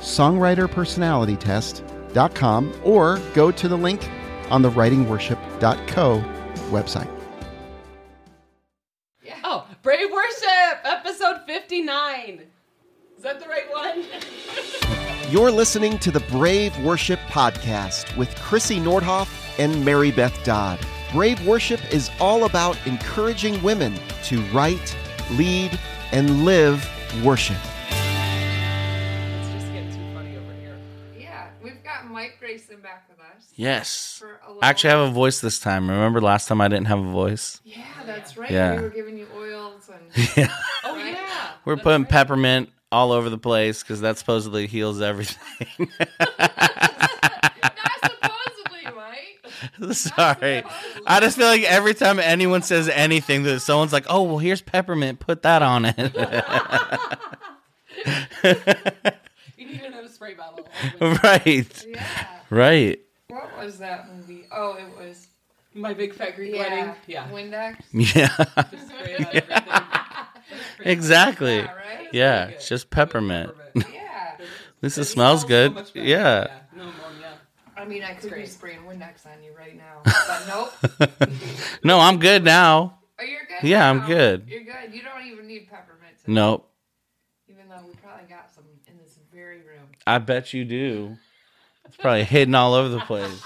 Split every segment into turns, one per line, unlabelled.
songwriterpersonalitytest.com or go to the link on the writingworship.co website.
Oh, Brave Worship, episode 59. Is that the right one?
You're listening to the Brave Worship Podcast with Krissy Nordhoff and Mary Beth Dodd. Brave Worship is all about encouraging women to write, lead, and live worship.
Grayson back with us.
Yes.
For a little-
Actually, I have a voice this time. Remember last time I didn't have a voice?
Yeah, that's right.
Yeah.
We were giving you oils and
Yeah.
Oh, yeah.
We're
That's
putting
right.
peppermint all over the place because that supposedly heals everything.
not supposedly, Mike.
Sorry. I just feel like every time anyone says anything, that someone's like, oh, well, here's peppermint. Put that on it.
You need another spray bottle.
right.
Yeah.
Right.
What was that movie? Oh, it was
My big fat Greek
yeah,
wedding. Yeah.
Windex.
Yeah.
Just spray it on everything.
exactly.
Yeah, right.
Yeah.
good.
It's just peppermint.
Peppermint.
Yeah.
At least it
It
smells
so
good.
much better.
Yeah.
No ammonia.
I mean, I could be
great.
spraying Windex on you right now, but nope.
No, I'm good now.
Oh, you're good.
Yeah, I'm
now.
good.
You're good. You don't even need peppermint. To
Nope.
Even though we probably got some in this very room.
I bet you do. It's probably hidden all over the place.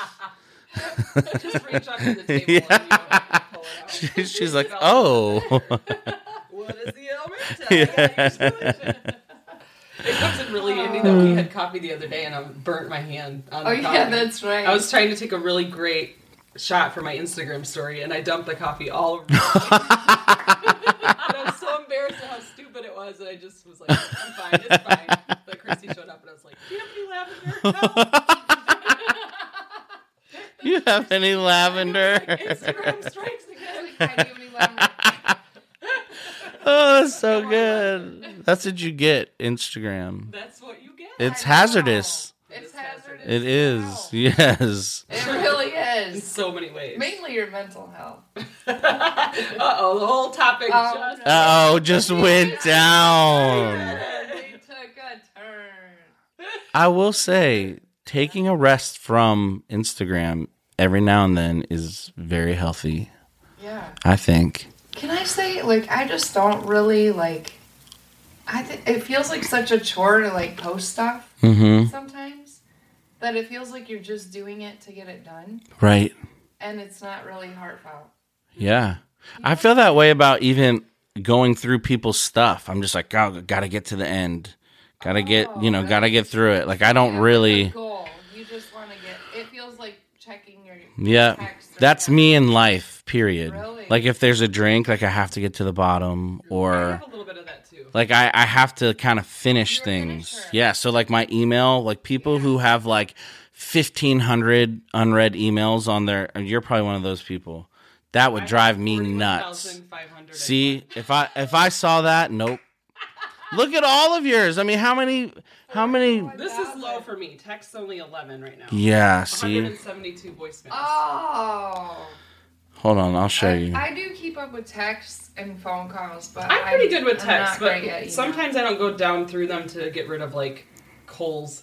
Just reach under the table
Yeah.
and you know, pull it out.
She- She's like, oh.
What is the omerta? It comes in really handy that we had coffee the other day and I burnt my hand on
Oh
the
yeah, that's right.
I was trying to take a really great shot for my Instagram story and I dumped the coffee all over. I was so embarrassed at how stupid it was, and I just was like, "I'm fine, it's fine." But Christy showed up, and I was like, "Do you have any lavender?"
you have any lavender?
Instagram strikes again.
I do need lemon.
Oh, that's so good. That's what you get, Instagram.
That's what you get.
It's
I know.
hazardous.
It's hazardous.
It is. Yes.
It really
in
is.
so many ways.
Mainly your mental health.
uh oh, the whole topic
Oh,
just.
no.
Oh, just went down.
They took a turn.
I will say, taking a rest from Instagram every now and then is very healthy.
Yeah.
I think.
Can I say, like, I just don't really like. I th- it feels like such a chore to like post stuff
Mm-hmm.
sometimes that it feels like you're just doing it to get it done,
Right.
and it's not really heartfelt.
Yeah. I feel that way about even going through people's stuff. I'm just like, oh, gotta get to the end. Gotta get, you know,
Oh,
gotta get through it. Like, I don't
Yeah,
really.
with a goal. You just want to get. It feels like checking your.
Yeah. That's me in life, period.
Really?
Like, if there's a drink, like, I have to get to the bottom, or.
have a little bit of that too.
Like I, I have to kind of finish
You're
things.
finisher.
Yeah. So like my email, like people who have like fifteen hundred unread emails on their you're probably one of those people. That would
I
drive me nuts. See, if I if I saw that, nope. Look at all of yours. I mean, how many how many
This is low for me. Text only 11 right now.
Yeah, see.
172 voicemails.
Oh.
Hold on, I'll show
I,
you.
I do keep up with texts and phone calls, but
I'm pretty good with
I'm
text,
not
but
great at email.
sometimes I don't go down through them to get rid of like Kohl's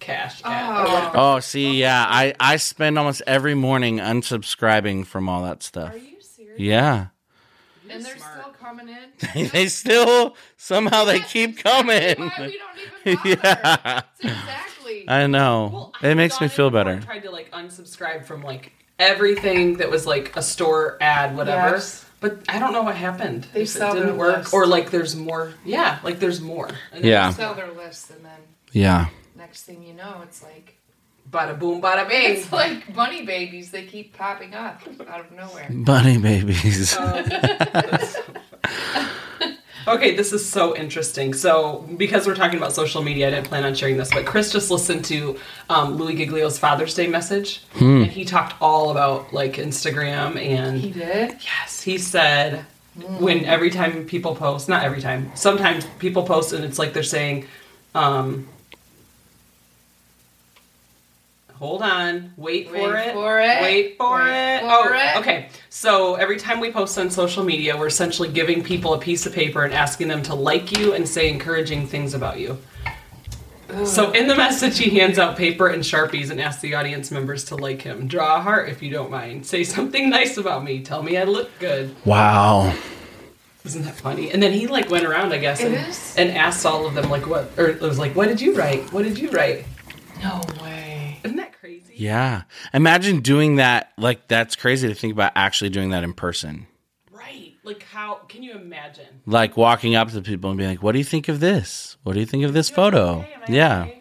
cash. app.
Oh.
Oh, see, yeah. I I spend almost every morning unsubscribing from all that stuff.
Are you serious?
Yeah.
And they're
Smart.
still coming in.
they still somehow they keep coming.
Why we don't even bother.
Yeah.
Exactly.
I know.
Well,
it
I've
makes me feel
in before
better.
and tried to like unsubscribe from like everything that was like a store ad, whatever.
Yes.
But I don't know what happened.
They
If
sell
it didn't
their
work,
list.
or like there's more. Yeah, like there's more. And then
Yeah.
sell their lists, and then
Yeah.
next thing you know, it's like
Bada boom, bada bing.
it's like bunny babies. They keep popping up out of nowhere.
Bunny babies.
Um, Okay, this is so interesting. So, because we're talking about social media, I didn't plan on sharing this, but Chris just listened to um, Louie Giglio's Father's Day message, and he talked all about like Instagram and
He did.
Yes, he said when every time people post, not every time, sometimes people post and it's like they're saying, um, hold on, wait for
Wait
it,
for it,
wait for
wait
it.
for
oh,
it.
okay. So every time we post on social media, we're essentially giving people a piece of paper and asking them to like you and say encouraging things about you. So in the message, he hands out paper and sharpies and asks the audience members to like him. Draw a heart if you don't mind. Say something nice about me. Tell me I look good.
Wow.
Isn't that funny? And then he like went around, I guess, and, and asked all of them like what, or it was like, what did you write? What did you write?
No way.
Isn't that crazy?
Yeah. Imagine doing that. Like, that's crazy to think about actually doing that in person.
Right. Like how can you imagine?
Like walking up to people and being like, what do you think of this? What do you think of this photo?
Okay,
Yeah.
okay?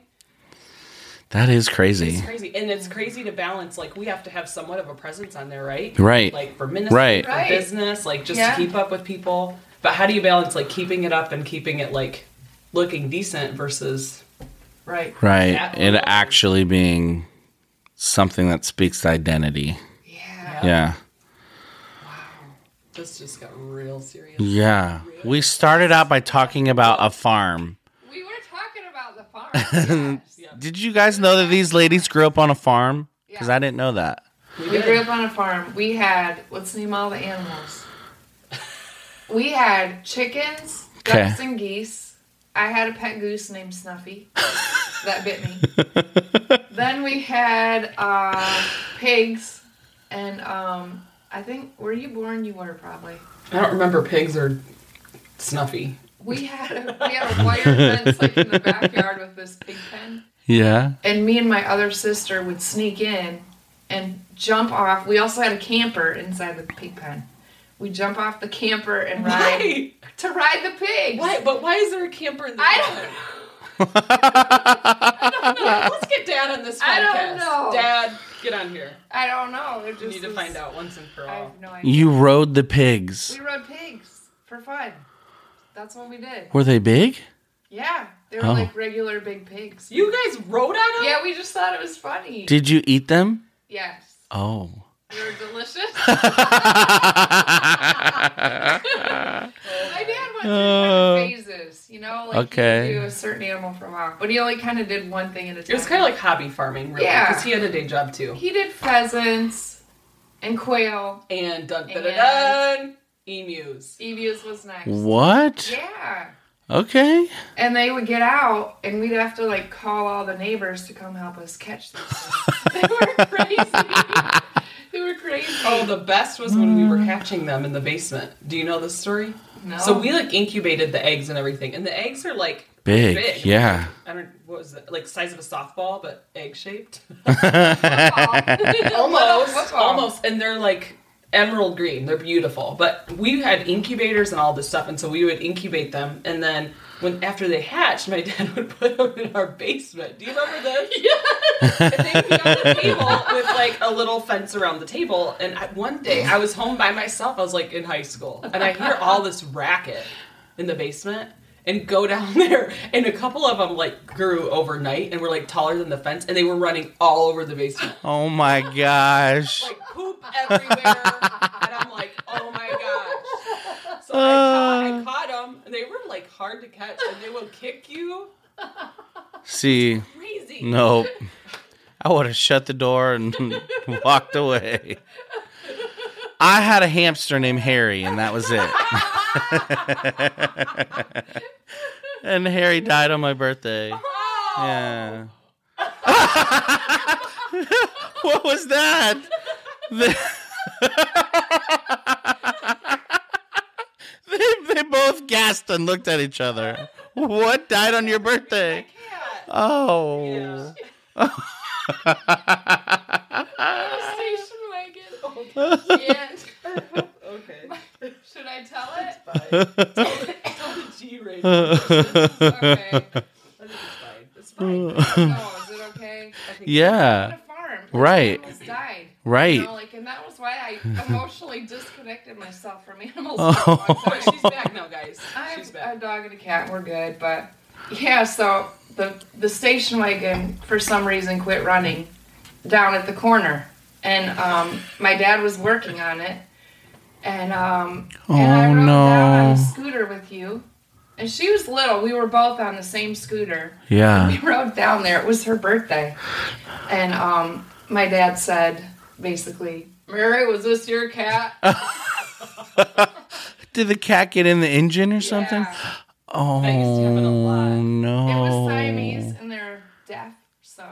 That is crazy.
It's crazy, and it's crazy to balance. Like we have to have somewhat of a presence on there, right?
Right.
Like for ministry,
Right.
for
Right.
business, like just
Yeah.
to keep up with people. But how do you balance like keeping it up and keeping it like looking decent versus
Right.
Right.
That
It actually being something that speaks to identity.
Yeah.
Yeah.
this just got real serious.
Yeah. We started out by talking about a farm.
We were talking about the farm. yes.
Did you guys know that these ladies grew up on a farm? Because
Yeah.
I didn't know that.
We
We grew up on a farm. We had let's name all the animals. We had chickens, ducks,
Okay.
and geese. I had a pet goose named Snuffy that bit me. then we had uh, pigs, and um, I think were you born? You were probably.
I don't remember pigs or snuffy.
We had a, we had a wire fence like in the backyard with this pig pen,
Yeah.
and me and my other sister would sneak in and jump off. We also had a camper inside the pig pen. We jump off the camper and ride
Why?
to ride the pigs.
Why? But why is there a camper in the
I
pen?
don't know.
Let's get Dad on this podcast.
I don't know.
Dad, get on here.
I don't know. It
We
just
need to
was-
find out once and for
I
all.
have no idea.
You rode the pigs.
We rode pigs for fun. That's what we did.
Were they big?
Yeah, they were
Oh.
like regular big pigs.
You guys rode on them?
Yeah, we just thought it was funny.
Did you eat them?
yes,
Oh.
They were delicious. My dad went through kind of uh, phases, you know, like
Okay.
he would do a certain animal for a while, but he only kind of did one thing at a time.
It was kind of like hobby farming, really,
Yeah.
because he had a day job too.
he did pheasants and quail.
And dun dun dun, dun emus.
Emus was next.
What?
Yeah.
Okay.
And they would get out, and we'd have to like call all the neighbors to come help us catch them. they were crazy. they were crazy.
Oh, the best was when we were mm. hatching them in the basement. Do you know this story?
no.
So we like incubated the eggs and everything, and the eggs are like
Big.
big.
Yeah.
I don't. What was it? Like size of a softball, but egg shaped.
Almost.
almost, almost, and they're like emerald green. They're beautiful. But we had incubators and all this stuff, and so we would incubate them, and then when after they hatched, my dad would put them in our basement. Do you remember this? Yeah. and they would be on the table with like a little fence around the table. And I, one day I was home by myself. I was like in high school, and I hear all this racket in the basement. And go down there, and a couple of them like grew overnight and were like taller than the fence, and they were running all over the basement
Oh my gosh.
like poop everywhere, and I'm like, oh my So I, caught, I uh. caught them, and they were like hard to catch, and they will kick you.
See,
Crazy.
nope. I would have shut the door and walked away. I had a hamster named Harry, and that was it. and Harry died on my birthday.
Oh,
Yeah. what was that? The- they, they both gasped and looked at each other. What died on your birthday?
cat.
Oh.
station wagon. And
Okay.
should I tell it?
Fine. Tell the G rating.
Okay.
it's fine. It's fine.
No, is it okay?
I think
Yeah.
a farm.
Right.
Died.
Right.
You know, like, and that was why I emotionally disconnected myself from animals.
Oh.
for a long
But
time.
she's back now, guys.
I
She's
have
back.
a dog and a cat. We're good, but yeah. So the the station wagon for some reason quit running down at the corner, and um, my dad was working on it, and um, and I
Oh,
rode down on
no.
a scooter with you, and she was little. We were both on the same scooter.
Yeah.
We rode down there. It was her birthday, and um, my dad said basically, "Mary, was this your cat?"
Did the cat get in the engine or something?
Yeah.
Oh
That used to happen a lot.
Oh, no!
It was Siamese, and they're deaf, so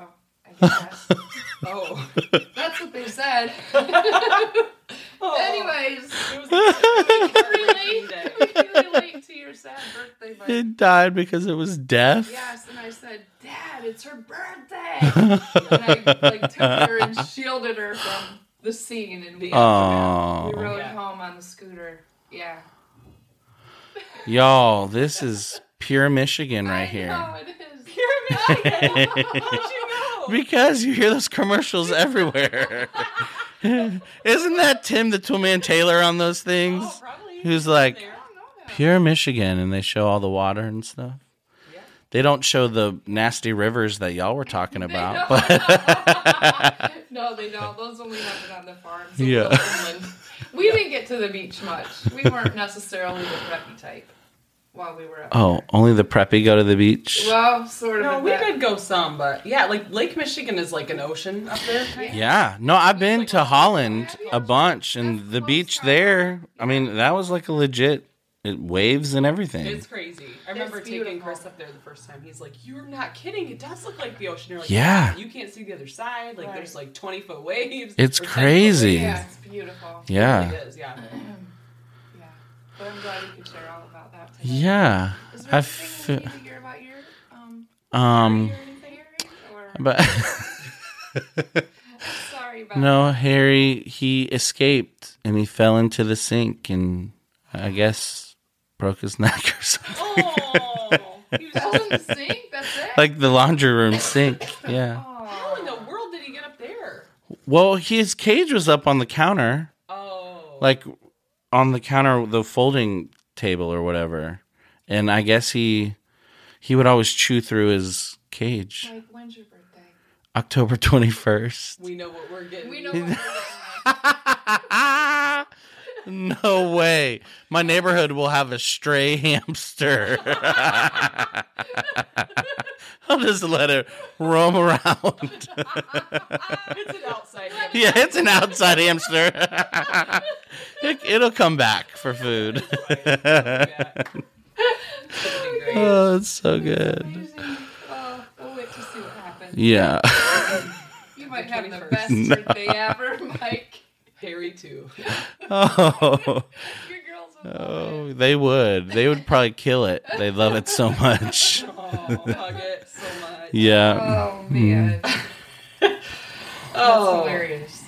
I guess
Oh.
that's what they said.
oh.
Anyways,
It was a
relate, we can relate to your sad birthday, but
It died because it was deaf.
yes, and I said, "Dad, it's her birthday," and I like took her and shielded her from the scene, and we,
Oh,
we rode
Yeah.
home on the scooter. Yeah,
y'all, this is pure Michigan right
I
here.
know it is.
How'd you know?
Because you hear those commercials everywhere. Isn't that Tim the Toolman Taylor on those things?
Oh, probably.
Who's like
There.
I don't know that.
pure Michigan and they show all the water and stuff.
Yeah.
They don't show the nasty rivers that y'all were talking about. But
no, they don't. Those only happen on the farms.
Yeah.
We didn't get to the beach much. We weren't necessarily the preppy type while we were up
oh,
there.
only the preppy go to the beach.
Well, sort of.
No, we
that-
did go some, but yeah, like Lake Michigan is like an ocean up there.
Yeah, no, I've been
like
to
a-
Holland a bunch, and
that's
the beach
to
there. I mean, that was like a legit it, waves and everything.
It's crazy. I remember taking
beautiful.
Chris up there the first time. He's like, "You're not kidding. It does look like the ocean." You're like,
Yeah.
You can't see the other side. Like
Right.
there's like 20 foot waves.
It's
or 10 foot
crazy.
waves.
Yeah, it's beautiful.
yeah,
It is. Yeah.
Yeah. But I'm glad we could share all about that today.
yeah.
Is
I
there
feel,
anything we need to hear about your um,
um,
or anything, Or
but
sorry about
no, Harry he escaped and he fell into the sink and I guess broke his neck or something.
Oh, he was
That in the sink. That's it.
like the laundry room sink. Yeah.
How in the world did he get up there?
Well, his cage was up on the counter.
Oh,
like on the counter the folding table or whatever and i guess he he would always chew through his cage
Like, when's your birthday?
october 21st
we know what we're getting.
We know what we're getting.
no way my neighborhood will have a stray hamster i'll just let it roam around
it's an outside.
yeah it's an outside hamster it, it'll come back for food oh it's so good
Oh, we'll wait to see what happens.
yeah
You might have the
21st.
best
No.
birthday ever, Mike.
Harry too.
oh
Your girls will love
Oh, they would. They would probably kill it. They love it so much.
Oh, hug it so much.
Yeah.
Oh man, that's
Oh,
hilarious.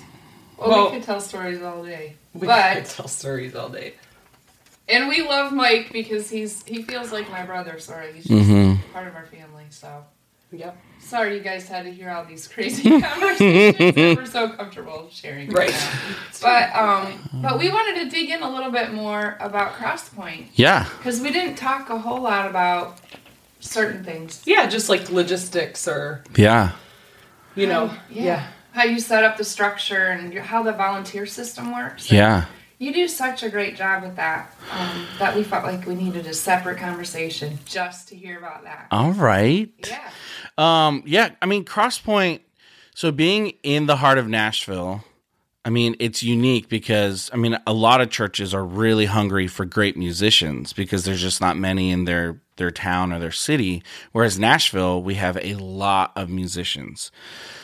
Well,
Well-
we could tell stories all day,
we could tell stories all day.
and we love Mike because he's he feels like my brother. Sorry, he's just
Mhm.
part of our family. So
Yep.
sorry you guys had to hear all these crazy conversations that we're so comfortable sharing right,
Right.
now. But um, but we wanted to dig in a little bit more about Crosspoint
Yeah.
because we didn't talk a whole lot about certain things.
Yeah, just like logistics or
Yeah.
you know.
How- yeah. How you set up the structure and how the volunteer system works.
Yeah.
You do such a great job with that um, that we felt like we needed a separate conversation just to hear about that.
All right.
Yeah.
Um, yeah, I mean Crosspoint so being in the heart of Nashville, I mean, it's unique because I mean a lot of churches are really hungry for great musicians because there's just not many in their their town or their city. Whereas Nashville, we have a lot of musicians.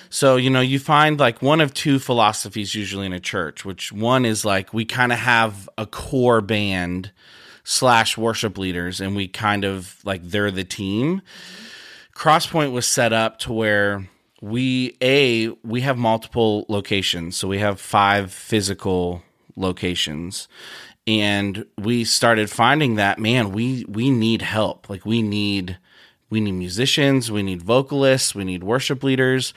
So, you know, you find like one of two philosophies usually in a church, which one is like we kind of have a core band slash worship leaders and we kind of like they're the team. Crosspoint was set up to where we a we have multiple locations, so we have five physical locations, and we started finding that man we we need help. Like we need we need musicians, we need vocalists, we need worship leaders,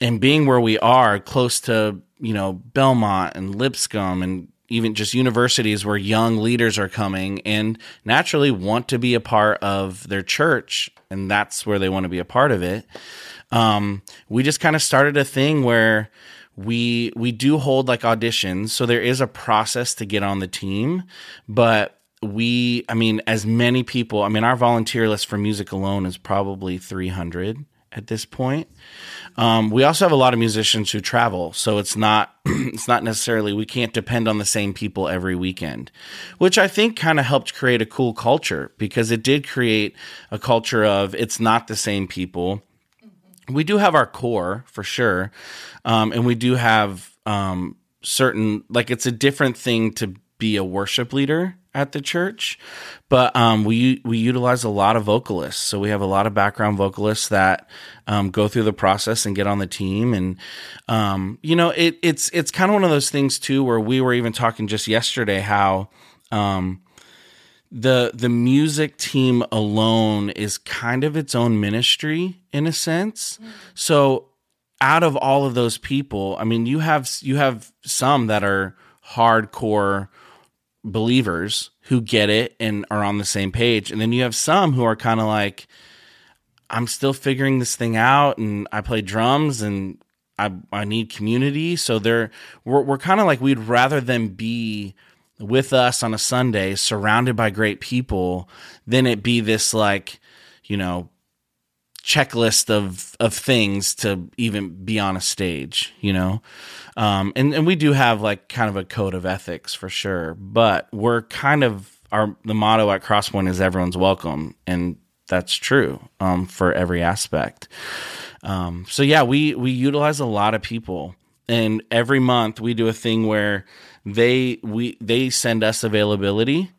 and being where we are close to you know, Belmont and Lipscomb and even just universities where young leaders are coming and naturally want to be a part of their church and that's where they want to be a part of it. Um, we just kind of started a thing where we we do hold like auditions, so there is a process to get on the team, but we I mean as many people, I mean our volunteer list for music alone is probably 300 at this point. Um, we also have a lot of musicians who travel, so it's not it's not necessarily we can't depend on the same people every weekend, which I think kind of helped create a cool culture because it did create a culture of it's not the same people. We do have our core for sure, um, and we do have um, certain like it's a different thing to be a worship leader at the church, but um, we we utilize a lot of vocalists. So we have a lot of background vocalists that um, go through the process and get on the team, and um, you know it, it's it's kind of one of those things too where we were even talking just yesterday how um, the the music team alone is kind of its own ministry in a sense. So out of all of those people, I mean, you have you have some that are hardcore believers who get it and are on the same page. And then you have some who are kind of like, I'm still figuring this thing out and I play drums and I, I need community. So they're, we're, we're kind of like, we'd rather them be with us on a Sunday surrounded by great people than it be this like, you know, checklist of of things to even be on a stage, you know. Um, and and we do have like kind of a code of ethics for sure, but we're kind of our the motto at Crosspoint is everyone's welcome, and that's true um, for every aspect. Um, so yeah, we we utilize a lot of people, and every month we do a thing where they we they send us availability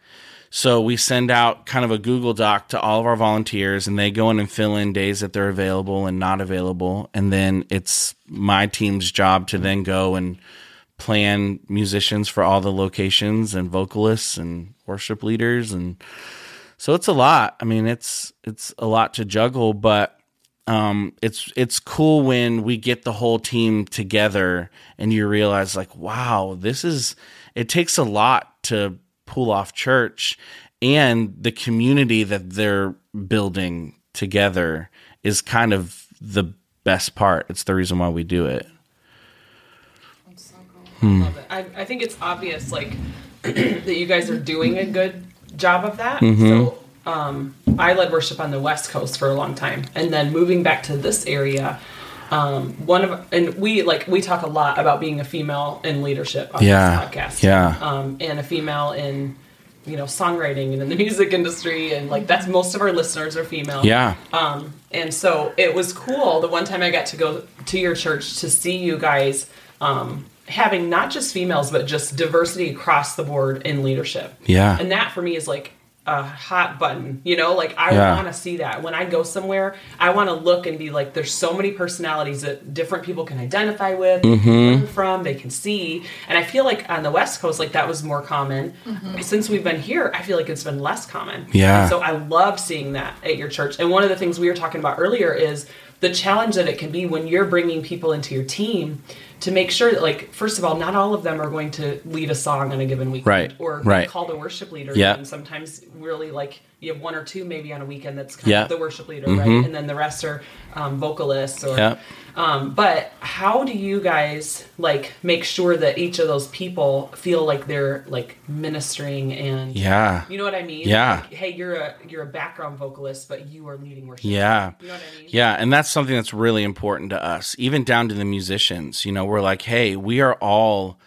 so we send out kind of a Google Doc to all of our volunteers and they go in and fill in days that they're available and not available. And then it's my team's job to then go and plan musicians for all the locations and vocalists and worship leaders and so it's a lot. I mean, it's it's a lot to juggle, but um, it's it's cool when we get the whole team together and you realize like, wow, this is it takes a lot to pull off church and the community that they're building together is kind of the best part. It's the reason why we do it.
Love it. I, I think it's obvious, like that you guys are doing a good job of that.
Mm-hmm.
So, um, I led worship on the West Coast for a long time, and then moving back to this area. Um, one of and we like we talk a lot about being a female in leadership on
Yeah.
this podcast.
Yeah.
um, and a female in you know songwriting and in the music industry, and like that's most of our listeners are female.
Yeah.
Um, and so it was cool the one time I got to go to your church to see you guys um, having not just females, but just diversity across the board in leadership.
Yeah.
And that for me is like a hot button, you know, like I
Yeah.
want to see that. When I go somewhere, I want to look and be like, there's so many personalities that different people can identify with,
Mm-hmm.
from, they can see. And I feel like on the West Coast, like that was more common. Since we've been here, I feel like it's been less common.
Yeah.
And so I love seeing that at your church. And one of the things we were talking about earlier is the challenge that it can be when you're bringing people into your team to make sure that, like, first of all, not all of them are going to lead a song on a given weekend
Right,
or
right.
call the worship leader.
Yeah.
And sometimes, really, like, you have one or two maybe on a weekend that's kind
Yeah.
of the worship leader, right? And then the rest are um, vocalists or.
Yeah.
Um, but how do you guys like make sure that each of those people feel like they're like ministering and
Yeah.
you know what I mean?
Yeah.
Like, hey, you're a you're a background vocalist, but you are leading worship.
Yeah.
You know what I mean?
Yeah, and that's something that's really important to us, even down to the musicians. You know, we're like, hey, we are all.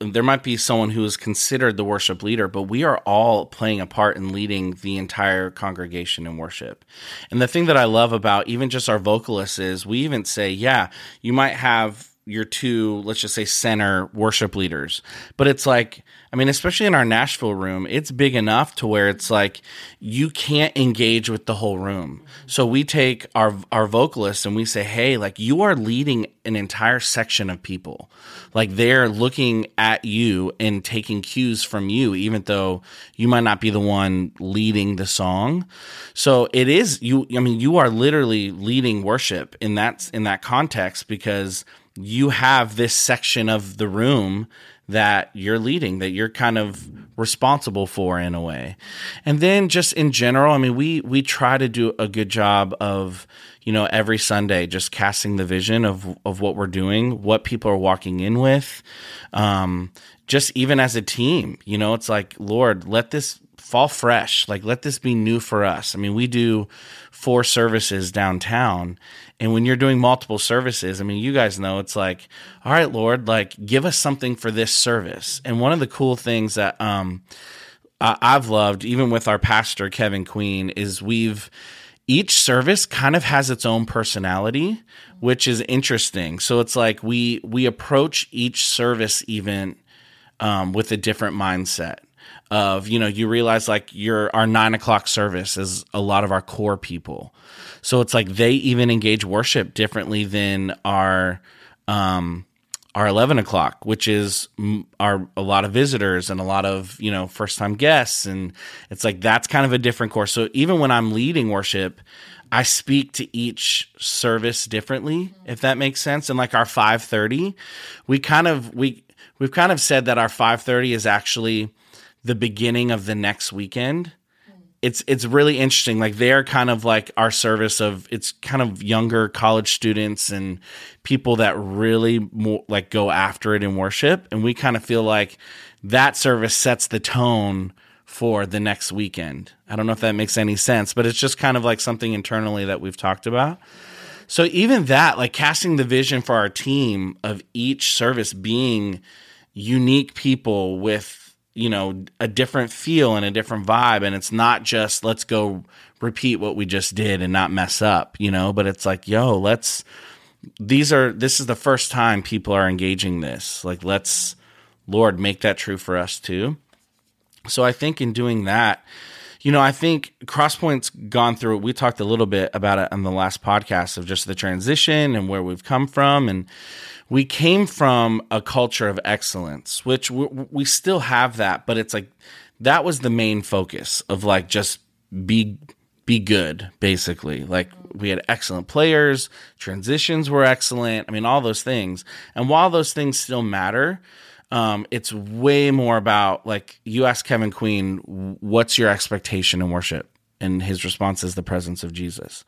There might be someone who is considered the worship leader, but we are all playing a part in leading the entire congregation in worship. And the thing that I love about even just our vocalists is we even say, yeah, you might have your two, let's just say, center worship leaders. But it's like, I mean, especially in our Nashville room, it's big enough to where it's like you can't engage with the whole room. So we take our our vocalists and we say, "Hey, like you are leading an entire section of people. Like they're looking at you and taking cues from you even though you might not be the one leading the song." So it is you I mean, you are literally leading worship in that in that context because you have this section of the room that you're leading, that you're kind of responsible for in a way. And then just in general, I mean, we we try to do a good job of, you know, every Sunday just casting the vision of of what we're doing, what people are walking in with. Um, just even as a team, you know, it's like, Lord, let this fall fresh. Like, let this be new for us. I mean, we do four services downtown. And when you're doing multiple services, I mean, you guys know it's like, all right, Lord, like, give us something for this service. And one of the cool things that um, I've loved, even with our pastor, Kevin Queen, is we've, each service kind of has its own personality which is interesting so it's like we we approach each service event um, with a different mindset of you know you realize like your our nine o'clock service is a lot of our core people. So it's like they even engage worship differently than our um our 11 o'clock which is our a lot of visitors and a lot of you know first time guests. And it's like that's kind of a different course. So even when i'm leading worship i speak to each service differently if that makes sense. And like our 530 we kind of we we've kind of said that our 5:30 is actually the beginning of the next weekend. It's it's really interesting. Like they're kind of like our service of it's kind of younger college students and people that really like go after it in worship, and we kind of feel like that service sets the tone for the next weekend. I don't know if that makes any sense, but it's just kind of like something internally that we've talked about. So even that, like casting the vision for our team of each service being unique people with you know a different feel and a different vibe. And it's not just let's go repeat what we just did and not mess up you know but it's like yo let's these are this is the first time people are engaging this. Like let's lord make that true for us too. So i think in doing that you know i think crosspoint's gone through we talked a little bit about it on the last podcast of just the transition and where we've come from. And we came from a culture of excellence, which we, we still have that, but it's like that was the main focus of like just be be good basically. Like we had excellent players transitions were excellent. I mean all those things. And while those things still matter um, it's way more about like you ask kevin queen what's your expectation in worship? And his response is the presence of jesus.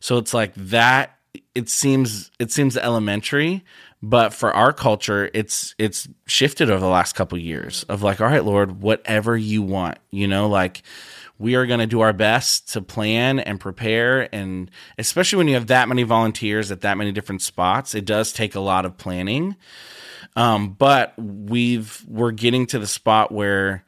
So it's like that it seems it seems elementary but for our culture it's it's shifted over the last couple of years of like all right lord whatever you want you know like we are going to do our best to plan and prepare and especially when you have that many volunteers at that many different spots it does take a lot of planning um, but we've we're getting to the spot where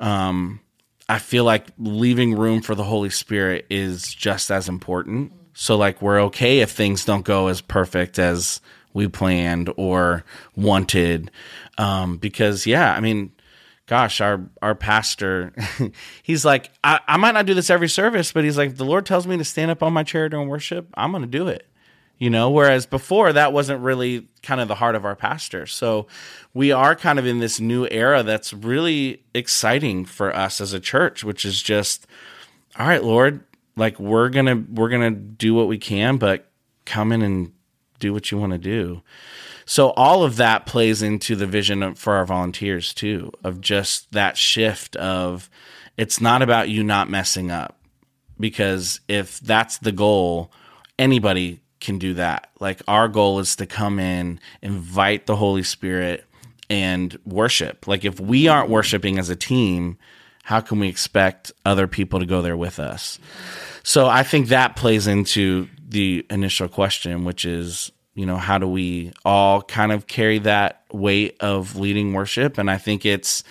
um, i feel like leaving room for the holy spirit is just as important so like we're okay if things don't go as perfect as we planned or wanted. Um, because yeah, I mean, gosh, our our pastor, he's like, I, I might not do this every service, but he's like, the Lord tells me to stand up on my chair during worship, I'm gonna do it. You know, whereas before that wasn't really kind of the heart of our pastor. So we are kind of in this new era that's really exciting for us as a church, which is just, all right, Lord, like we're gonna we're gonna do what we can, but come in and do what you want to do. So all of that plays into the vision for our volunteers too, of just that shift of it's not about you not messing up. Because if that's the goal, anybody can do that. Like our goal is to come in, invite the Holy Spirit and worship. Like if we aren't worshiping as a team, how can we expect other people to go there with us? So I think that plays into the initial question, which is, you know, how do we all kind of carry that weight of leading worship? And I think it's,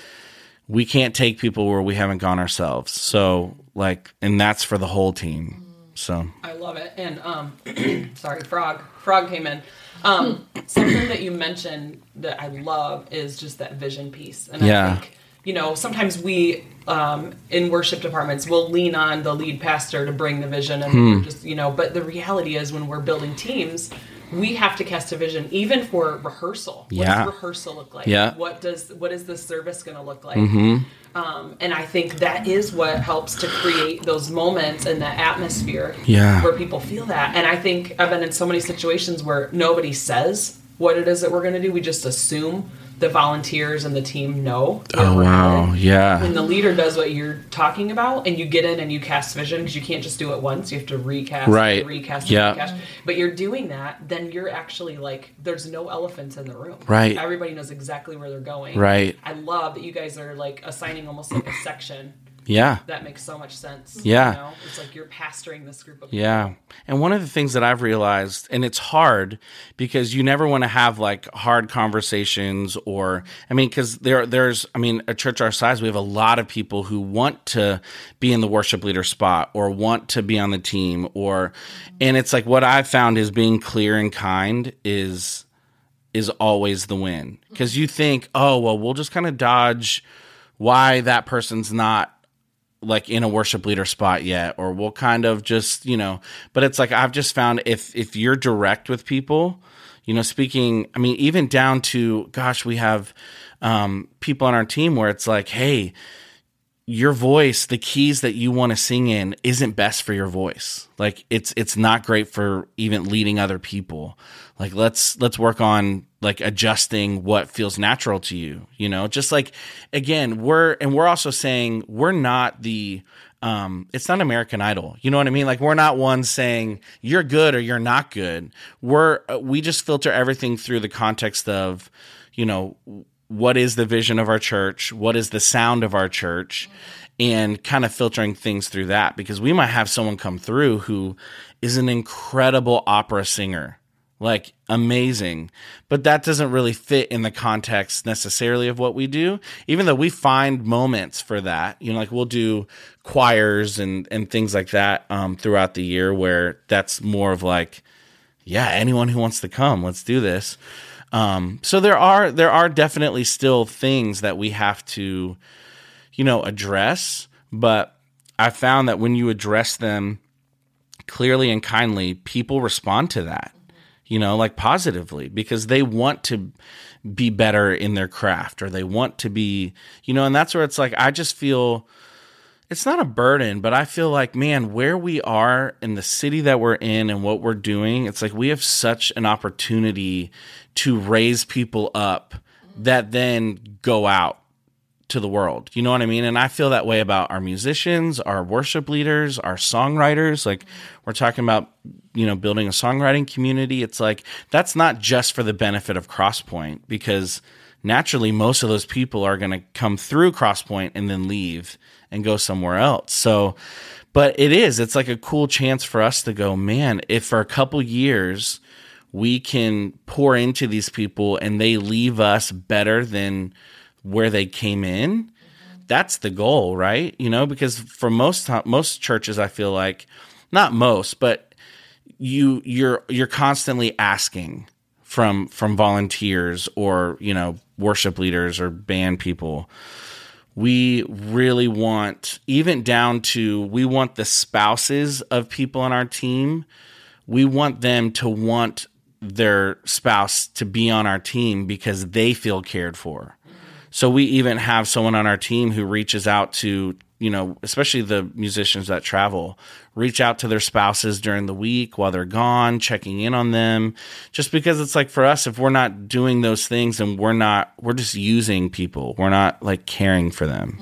we can't take people where we haven't gone ourselves. So, like, and that's for the whole team. So
I love it. And, um, sorry, Frog, Frog came in. Um, something that you mentioned that I love is just that vision piece. And
yeah.
I think, you know, sometimes we um, in worship departments will lean on the lead pastor to bring the vision and
Hmm.
just, you know, but the reality is when we're building teams, we have to cast a vision even for rehearsal. What
Yeah.
does rehearsal look like?
Yeah.
What does what is the service going to look like?
Mm-hmm.
Um, and I think that is what helps to create those moments and that atmosphere
Yeah.
where people feel that. And I think I've been in so many situations where nobody says what it is that we're going to do. We just assume the volunteers and the team know.
Oh wow, yeah.
When the leader does what you're talking about, and you get in and you cast vision because you can't just do it once. You have to recast,
Right.
recast,
Yeah.
recast. But you're doing that, then you're actually like, there's no elephants in the room.
Right.
Everybody knows exactly where they're going.
Right.
I love that you guys are like assigning almost like a section.
Yeah.
That makes so much sense.
Yeah.
You know? It's like you're pastoring this group of people.
Yeah. And one of the things that I've realized, and it's hard because you never want to have like hard conversations or, I mean, because there, there's, I mean, a church our size, we have a lot of people who want to be in the worship leader spot or want to be on the team or, and it's like what I've found is being clear and kind is, is always the win. Because you think, oh, well, we'll just kind of dodge why that person's not like in a worship leader spot yet or we'll kind of just you know but it's like i've just found if if you're direct with people you know speaking i mean even down to gosh we have um people on our team where it's like hey your voice the keys that you want to sing in isn't best for your voice. Like it's it's not great for even leading other people. Like let's let's work on like adjusting what feels natural to you you know? Just like again we're and we're also saying we're not the um it's not american idol. You know what i mean? Like we're not one saying you're good or you're not good. We're we just filter everything through the context of you know what is the vision of our church? What is the sound of our church? And kind of filtering things through that because we might have someone come through who is an incredible opera singer like amazing. But that doesn't really fit in the context necessarily of what we do even though we find moments for that. You know like we'll do choirs and and things like that um, throughout the year where that's more of like yeah anyone who wants to come let's do this um, so there are there are definitely still things that we have to you know address but i found that when you address them clearly and kindly people respond to that you know like positively because they want to be better in their craft or they want to be you know and that's where it's like i just feel it's not a burden, but I feel like, man, where we are in the city that we're in and what we're doing, it's like we have such an opportunity to raise people up that then go out to the world. You know what I mean? And I feel that way about our musicians, our worship leaders, our songwriters. Like we're talking about, you know, building a songwriting community. It's like that's not just for the benefit of Crosspoint because naturally most of those people are going to come through Crosspoint and then leave and go somewhere else. So, but it is, it's like a cool chance for us to go, man, if for a couple years we can pour into these people and they leave us better than where they came in, that's the goal, right? You know, because for most most churches I feel like not most, but you you're you're constantly asking from from volunteers or, you know, worship leaders or band people we really want even down to we want the spouses of people on our team. We want them to want their spouse to be on our team because they feel cared for. So we even have someone on our team who reaches out to you know especially the musicians that travel reach out to their spouses during the week while they're gone checking in on them just because it's like for us if we're not doing those things and we're not we're just using people we're not like caring for them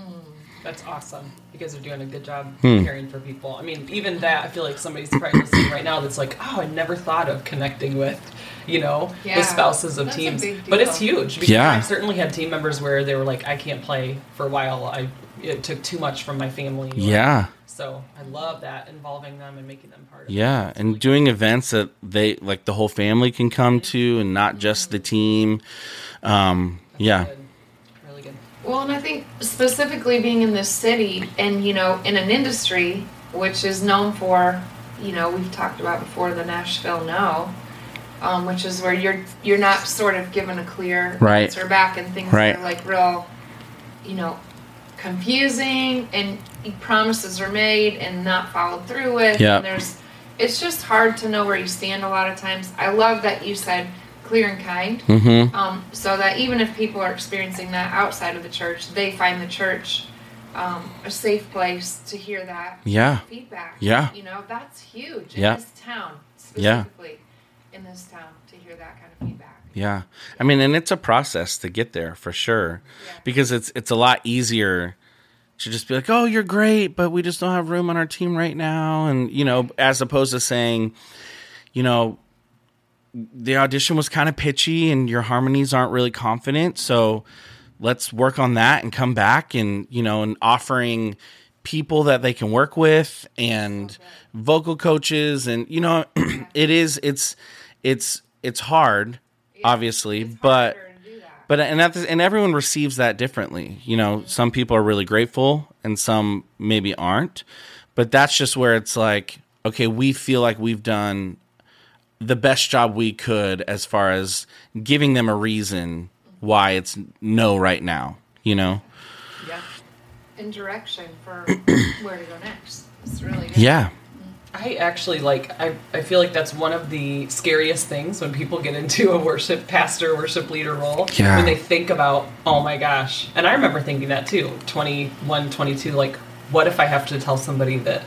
That's awesome. You guys are doing a good job
Hmm.
caring for people. I mean, even that, I feel like somebody's probably listening right now that's like, oh, I never thought of connecting with, you know,
Yeah,
the spouses of
that's
teams. But it's huge because
Yeah.
I've certainly had team members where they were like, I can't play for a while. I it took too much from my family.
yeah
So I love that involving them and making them part of it.
yeah and doing events that they like the whole family can come to and not just the team um yeah
Good. Really good.
Well, and I think specifically being in this city and, you know, in an industry which is known for, you know, we've talked about before the Nashville No, um, which is where you're you're not sort of given a clear
Right.
answer back and things
Right.
are like real, you know, confusing and promises are made and not followed through with.
Yeah.
And there's it's just hard to know where you stand a lot of times. I love that you said clear and kind.
mm-hmm
Um, so that even if people are experiencing that outside of the church, they find the church um, a safe place to hear that
yeah
feedback.
Yeah.
You know, that's huge
Yeah.
in this town,
Yeah.
specifically in this town, to hear that kind of.
Yeah. I mean, and it's a process to get there for sure. Because it's it's a lot easier to just be like, "Oh, you're great, but we just don't have room on our team right now." And, you know, as opposed to saying, you know, the audition was kind of pitchy and your harmonies aren't really confident, so let's work on that and come back and, you know, and offering people that they can work with and vocal coaches and you know, it is it's it's it's hard obviously, but
harder to do that.
but and that, and everyone receives that differently. You know, some people are really grateful and some maybe aren't. But that's just where it's like, okay, we feel like we've done the best job we could as far as giving them a reason why it's no right now, you know?
yeah. And direction for where to go next. It's really good.
Yeah.
I actually like I, I feel like that's one of the scariest things when people get into a worship pastor, worship leader role.
Yeah.
When they think about, oh my gosh. And I remember thinking that too, 21, 22, like, what if I have to tell somebody that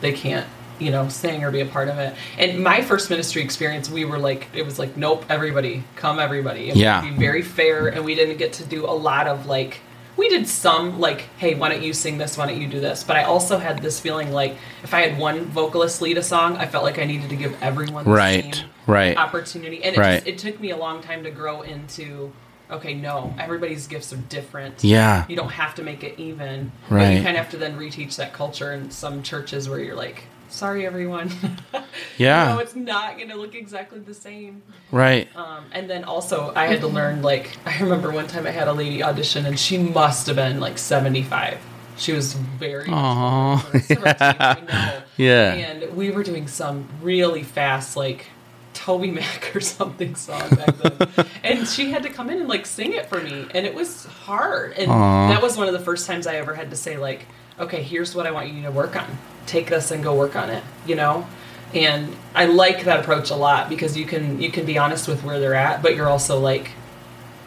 they can't, you know, sing or be a part of it? And my first ministry experience, we were like, it was like, nope, everybody, come everybody. And
Yeah.
Be very fair. And we didn't get to do a lot of like, we did some like hey why don't you sing this why don't you do this but i also had this feeling like if i had one vocalist lead a song i felt like i needed to give everyone the
Right,
same
right.
opportunity and it,
Right.
just, it took me a long time to grow into okay no everybody's gifts are different
Yeah.
you don't have to make it even but
Right.
you kind of have to then reteach that culture in some churches where you're like sorry everyone
Yeah.
no it's not going to look exactly the same
Right.
um, and then also, I had to learn like I remember one time I had a lady audition, and she must have been like seventy five. She was very
Aw.
much older than the rest of us, I know.
Yeah.
And we were doing some really fast like TobyMac or something song back then, and she had to come in and like sing it for me, and it was hard. And
Aw.
that was one of the first times I ever had to say like, okay, here's what I want you to work on. Take this and go work on it. You know and I like that approach a lot because you can you can be honest with where they're at, but you're also like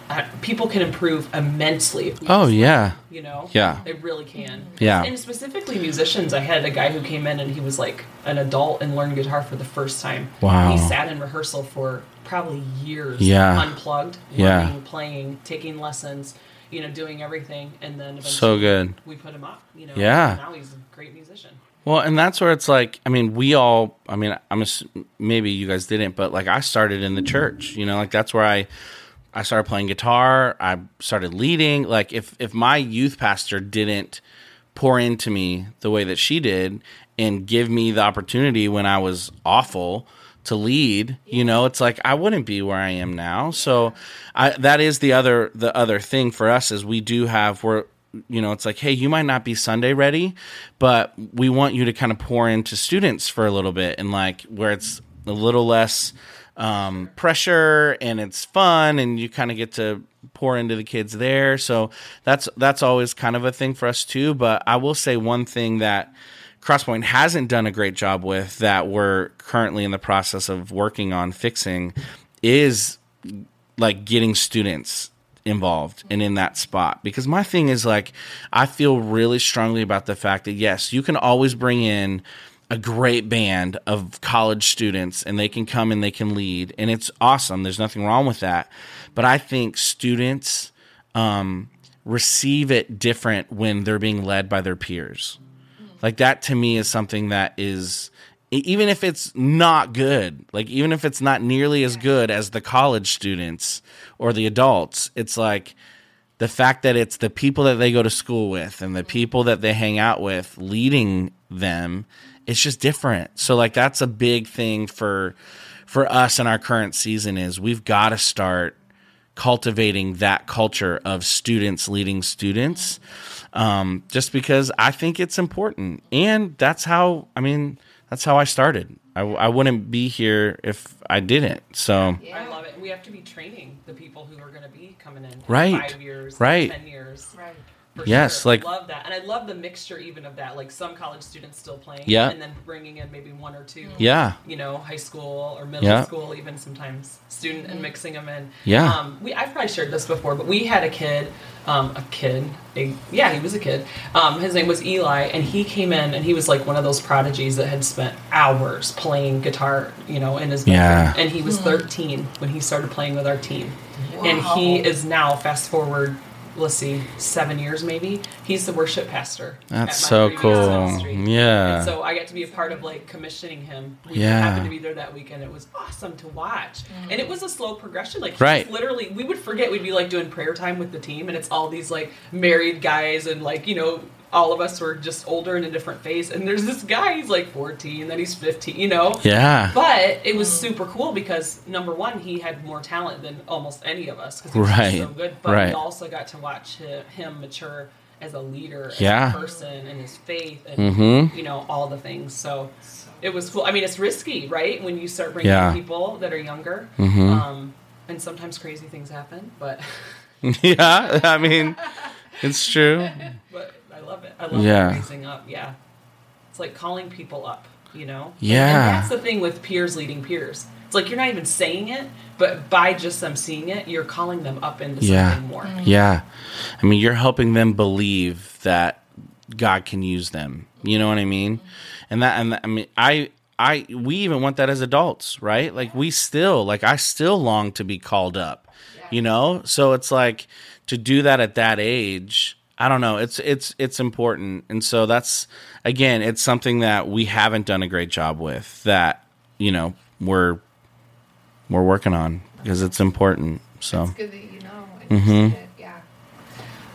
uh, people can improve immensely.
Oh, yeah.
you know,
Yeah.
they really can.
Yeah.
and specifically musicians. I had a guy who came in and he was like an adult and learned guitar for the first time.
Wow.
he sat in rehearsal for probably years.
Yeah.
unplugged,
Yeah.
learning, playing, taking lessons. You know, doing everything, and then eventually
So good.
we put him up. You know,
Yeah.
and now he's a great musician.
Well, and that's where it's like, I mean, we all, I mean, I'm ass- maybe you guys didn't, but like I started in the church, you know, like that's where I, I started playing guitar. I started leading. Like if if my youth pastor didn't pour into me the way that she did and give me the opportunity when I was awful to lead, you know, it's like I wouldn't be where I am now. So I that is the other the other thing for us is we do have we're you know, it's like, hey, you might not be Sunday ready, but we want you to kind of pour into students for a little bit and like where it's a little less um, pressure and it's fun and you kind of get to pour into the kids there. So that's that's always kind of a thing for us too. But I will say one thing that Crosspoint hasn't done a great job with that we're currently in the process of working on fixing is like getting students involved and in that spot because my thing is like I feel really strongly about the fact that yes, you can always bring in a great band of college students and they can come and they can lead and it's awesome. There's nothing wrong with that. But I think students um, receive it different when they're being led by their peers. Like that to me is something that is even if it's not good, like even if it's not nearly as good as the college students or the adults, it's like the fact that it's the people that they go to school with and the people that they hang out with leading them, it's just different. So like that's a big thing for for us in our current season is we've got to start cultivating that culture of students leading students um, just because I think it's important. And that's how, I mean, that's how I started. I, I wouldn't be here if I didn't. So, yeah.
I love it. We have to be training the people who are going to be coming in in
Right.
five years,
Right.
ten years.
Right.
For
Yes,
sure.
like-
I love that, and I love the mixture even of that. Like some college students still playing,
Yeah.
and then bringing in maybe one or two,
Yeah.
you know, high school or middle
Yeah.
school, even sometimes student, and mixing them in.
Yeah.
Um, we I've probably shared this before, but we had a kid, um, a kid, a, yeah, he was a kid. Um, his name was Eli, and he came in, and he was like one of those prodigies that had spent hours playing guitar, you know, in his bedroom.
Yeah.
And he was 13 when he started playing with our team, and he is now fast forward. Let's see, seven years maybe. He's the worship pastor.
That's so cool. Yeah.
And so I got to be a part of like commissioning him. We
Yeah.
happened to be there that weekend. It was awesome to watch, mm. and it was a slow progression. Like
Right.
literally, we would forget we'd be like doing prayer time with the team, and it's all these like married guys and like you know. All of us were just older in a different phase, and there's this guy. He's like 14, then he's 15. You know,
Yeah.
but it was super cool because number one, he had more talent than almost any of us because he was
Right,
so good. But
right.
we also got to watch him mature as a leader, as
Yeah.
a person, and his faith, and
Mhm.
you know all the things. So it was cool. I mean, it's risky, right? When you start bringing
Yeah.
people that are younger,
Mhm.
um, and sometimes crazy things happen. But
yeah. I mean, it's true.
but I love it. I love
Yeah.
raising up. Yeah, it's like calling people up. You know.
Yeah.
And that's the thing with peers leading peers. It's like you're not even saying it, but by just them seeing it, you're calling them up into
Yeah.
something more. Mm.
Yeah. I mean, you're helping them believe that God can use them. You know what I mean? And that, and that- I mean, I, I, we even want that as adults, right? Like, we still, like, I still long to be called up, you know? So it's like to do that at that age, I don't know. It's, it's, it's important. And so that's, again, it's something that we haven't done a great job with that, you know, we're, we're working on because it's important. So,
It's good that you know and you see it. Yeah.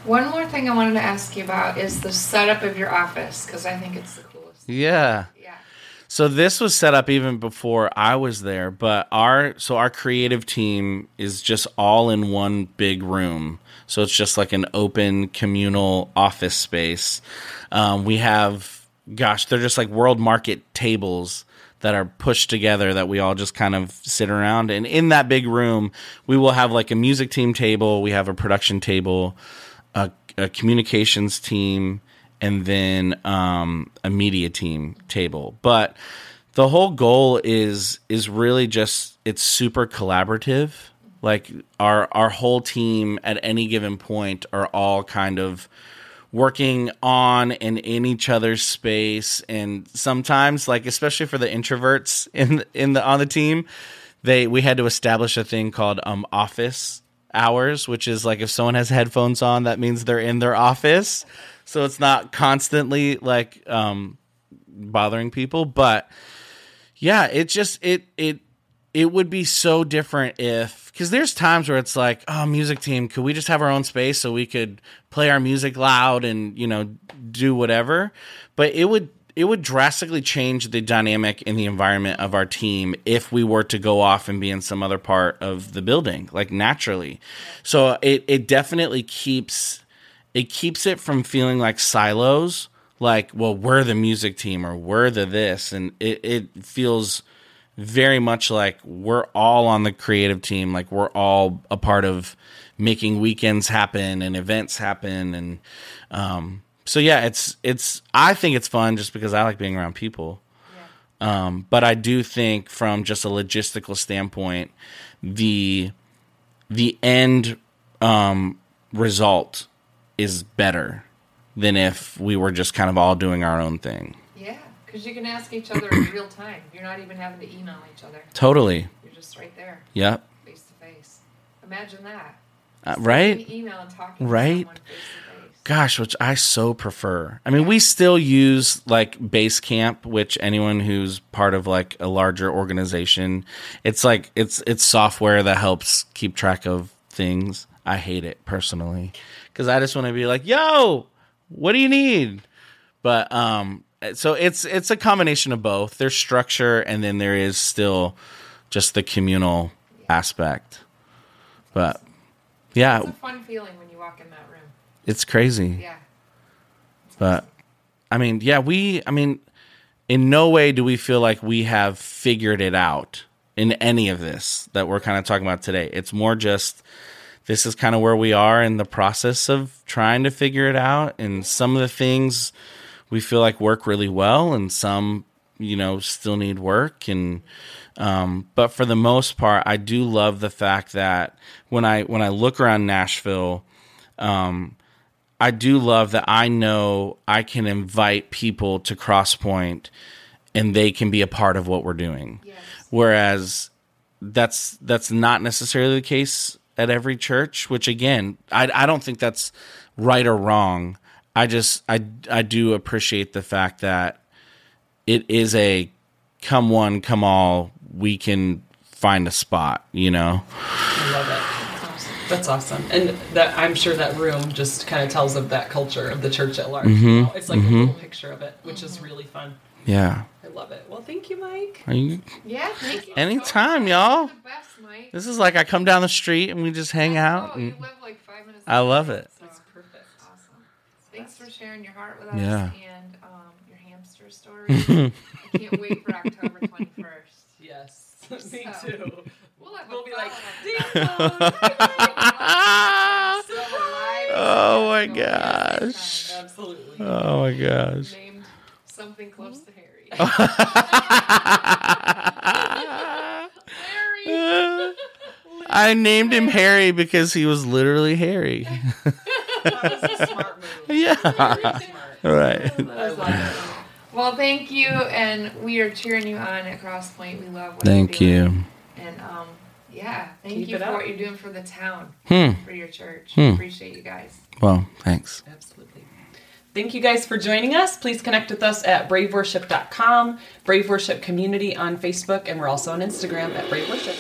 One more thing I wanted to ask you about is the setup of your office because I think it's the coolest.
yeah. So this was set up even before I was there, but our so our creative team is just all in one big room. So it's just like an open communal office space. Um, we have, gosh, they're just like world market tables that are pushed together that we all just kind of sit around. And in that big room, we will have like a music team table, we have a production table, a, a communications team, and then um, a media team table. But the whole goal is is really just it's super collaborative. Like our our whole team at any given point are all kind of working on and in each other's space and sometimes like especially for the introverts in in the on the team they we had to establish a thing called um office hours which is like if someone has headphones on that means they're in their office so it's not constantly like um bothering people but yeah it just it it it would be so different if because there's times where it's like oh music team could we just have our own space so we could play our music loud and you know do whatever? But it would it would drastically change the dynamic in the environment of our team if we were to go off and be in some other part of the building like naturally. So it it definitely keeps it keeps it from feeling like silos like well we're the music team or we're the this. And it, it feels very much like we're all on the creative team like we're all a part of making weekends happen and events happen. And um so yeah it's it's i think it's fun just because i like being around people. Um but i do think from just a logistical standpoint the the end um result is better than if we were just kind of all doing our own thing
Yeah. Because you can ask each other in real time. You're not even having to email each other.
totally
You're just right there,
yep
face to face. Imagine that.
uh, right
email and talking
Right.
to someone face to face.
Gosh, which I so prefer. I mean, we still use like Basecamp, which anyone who's part of like a larger organization, it's like it's it's software that helps keep track of things. I hate it personally because I just want to be like, "Yo, what do you need?" But um, so it's it's a combination of both. There's structure, and then there is still just the communal aspect. But yeah,
It's a fun feeling when you walk in that room.
it's crazy.
Yeah.
But I mean, yeah, we I mean, in no way do we feel like we have figured it out in any of this that we're kind of talking about today. It's more just this is kind of where we are in the process of trying to figure it out. And some of the things we feel like work really well, and some, you know, still need work. And, um, but for the most part, I do love the fact that when I when I look around Nashville, um, I do love that I know I can invite people to Crosspoint, and they can be a part of what we're doing.
Yes.
Whereas that's that's not necessarily the case at every church. Which again, I I don't think that's right or wrong. I just I I do appreciate the fact that it is a come one come all. We can find a spot. You know.
I love it. That's awesome, and that I'm sure that room just kind of tells of that culture of the church at large. you know? It's like a mm-hmm. little picture of it, which is really fun.
Yeah.
I love it. Well, thank you, Mike.
Are you?
Yeah, thank you.
Anytime,
so much.
y'all.
You're the best, Mike.
This is like I come down the street and we just hang out.
Oh, you live like five minutes.
I love it.
so
That's perfect.
Awesome. Thanks for sharing your heart with us
Yeah.
and um, your hamster story. I can't wait for October 21st.
Yes, me
So-
too.
We'll, have
We'll be like,
at
"Ding
that.
dong."
Oh my gosh.
Absolutely.
Oh my gosh.
Named something close to Harry. Harry.
I named him Harry because he was literally hairy.
That was a smart move.
yeah.
Smart.
Right.
I love it.
Well, thank you, and we are cheering you on at Crosspoint. We love what
Thank
you're doing.
you.
And um, yeah, thank
Keep
you
it
for
up.
what you're doing for the town,
Hmm.
for your church.
Hmm.
Appreciate you guys.
Well, thanks.
Absolutely. Thank you guys for joining us. Please connect with us at braveworship.com, Brave Worship Community on Facebook, and we're also on Instagram at Brave Worship.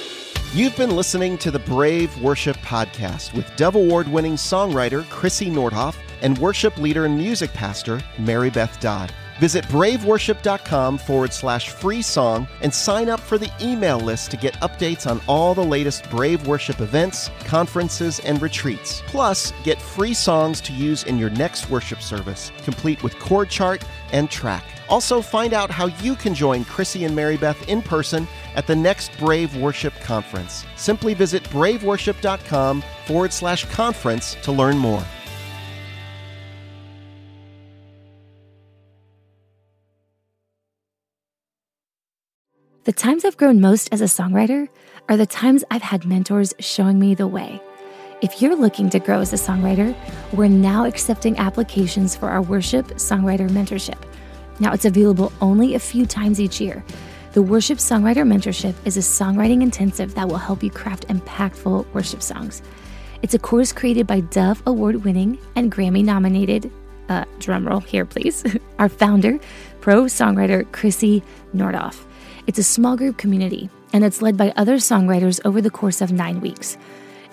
You've been listening to the Brave Worship Podcast with Dove Award winning songwriter Krissy Nordhoff and worship leader and music pastor Mary Beth Dodd. Visit braveworship.com forward slash free song and sign up for the email list to get updates on all the latest Brave Worship events, conferences, and retreats. Plus, get free songs to use in your next worship service, complete with chord chart and track. Also, find out how you can join Krissy and Mary Beth in person at the next Brave Worship Conference. Simply visit braveworship.com forward slash conference to learn more.
The times I've grown most as a songwriter are the times I've had mentors showing me the way. If you're looking to grow as a songwriter, we're now accepting applications for our worship songwriter mentorship. Now, it's available only a few times each year. The Worship Songwriter Mentorship is a songwriting intensive that will help you craft impactful worship songs. It's a course created by Dove Award winning and Grammy nominated, uh, drumroll here, please, our founder, pro songwriter Krissy Nordhoff. It's a small group community, and it's led by other songwriters over the course of nine weeks.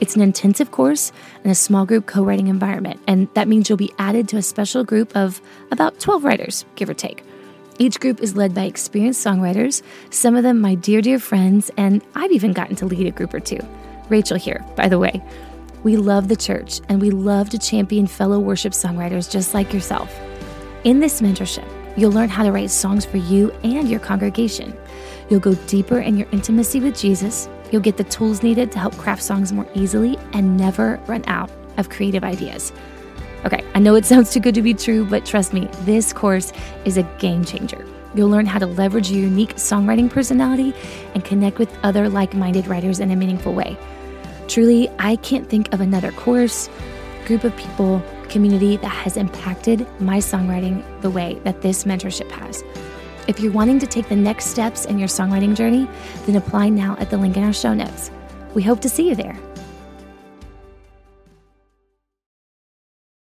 It's an intensive course and a small group co writing environment, and that means you'll be added to a special group of about 12 writers, give or take. Each group is led by experienced songwriters, some of them my dear, dear friends, and I've even gotten to lead a group or two. Rachel here, by the way. We love the church and we love to champion fellow worship songwriters just like yourself. In this mentorship, you'll learn how to write songs for you and your congregation. You'll go deeper in your intimacy with Jesus. You'll get the tools needed to help craft songs more easily and never run out of creative ideas. Okay, I know it sounds too good to be true, but trust me, this course is a game changer. You'll learn how to leverage your unique songwriting personality and connect with other like minded writers in a meaningful way. Truly, I can't think of another course, group of people, community that has impacted my songwriting the way that this mentorship has. If you're wanting to take the next steps in your songwriting journey, then apply now at the link in our show notes. We hope to see you there.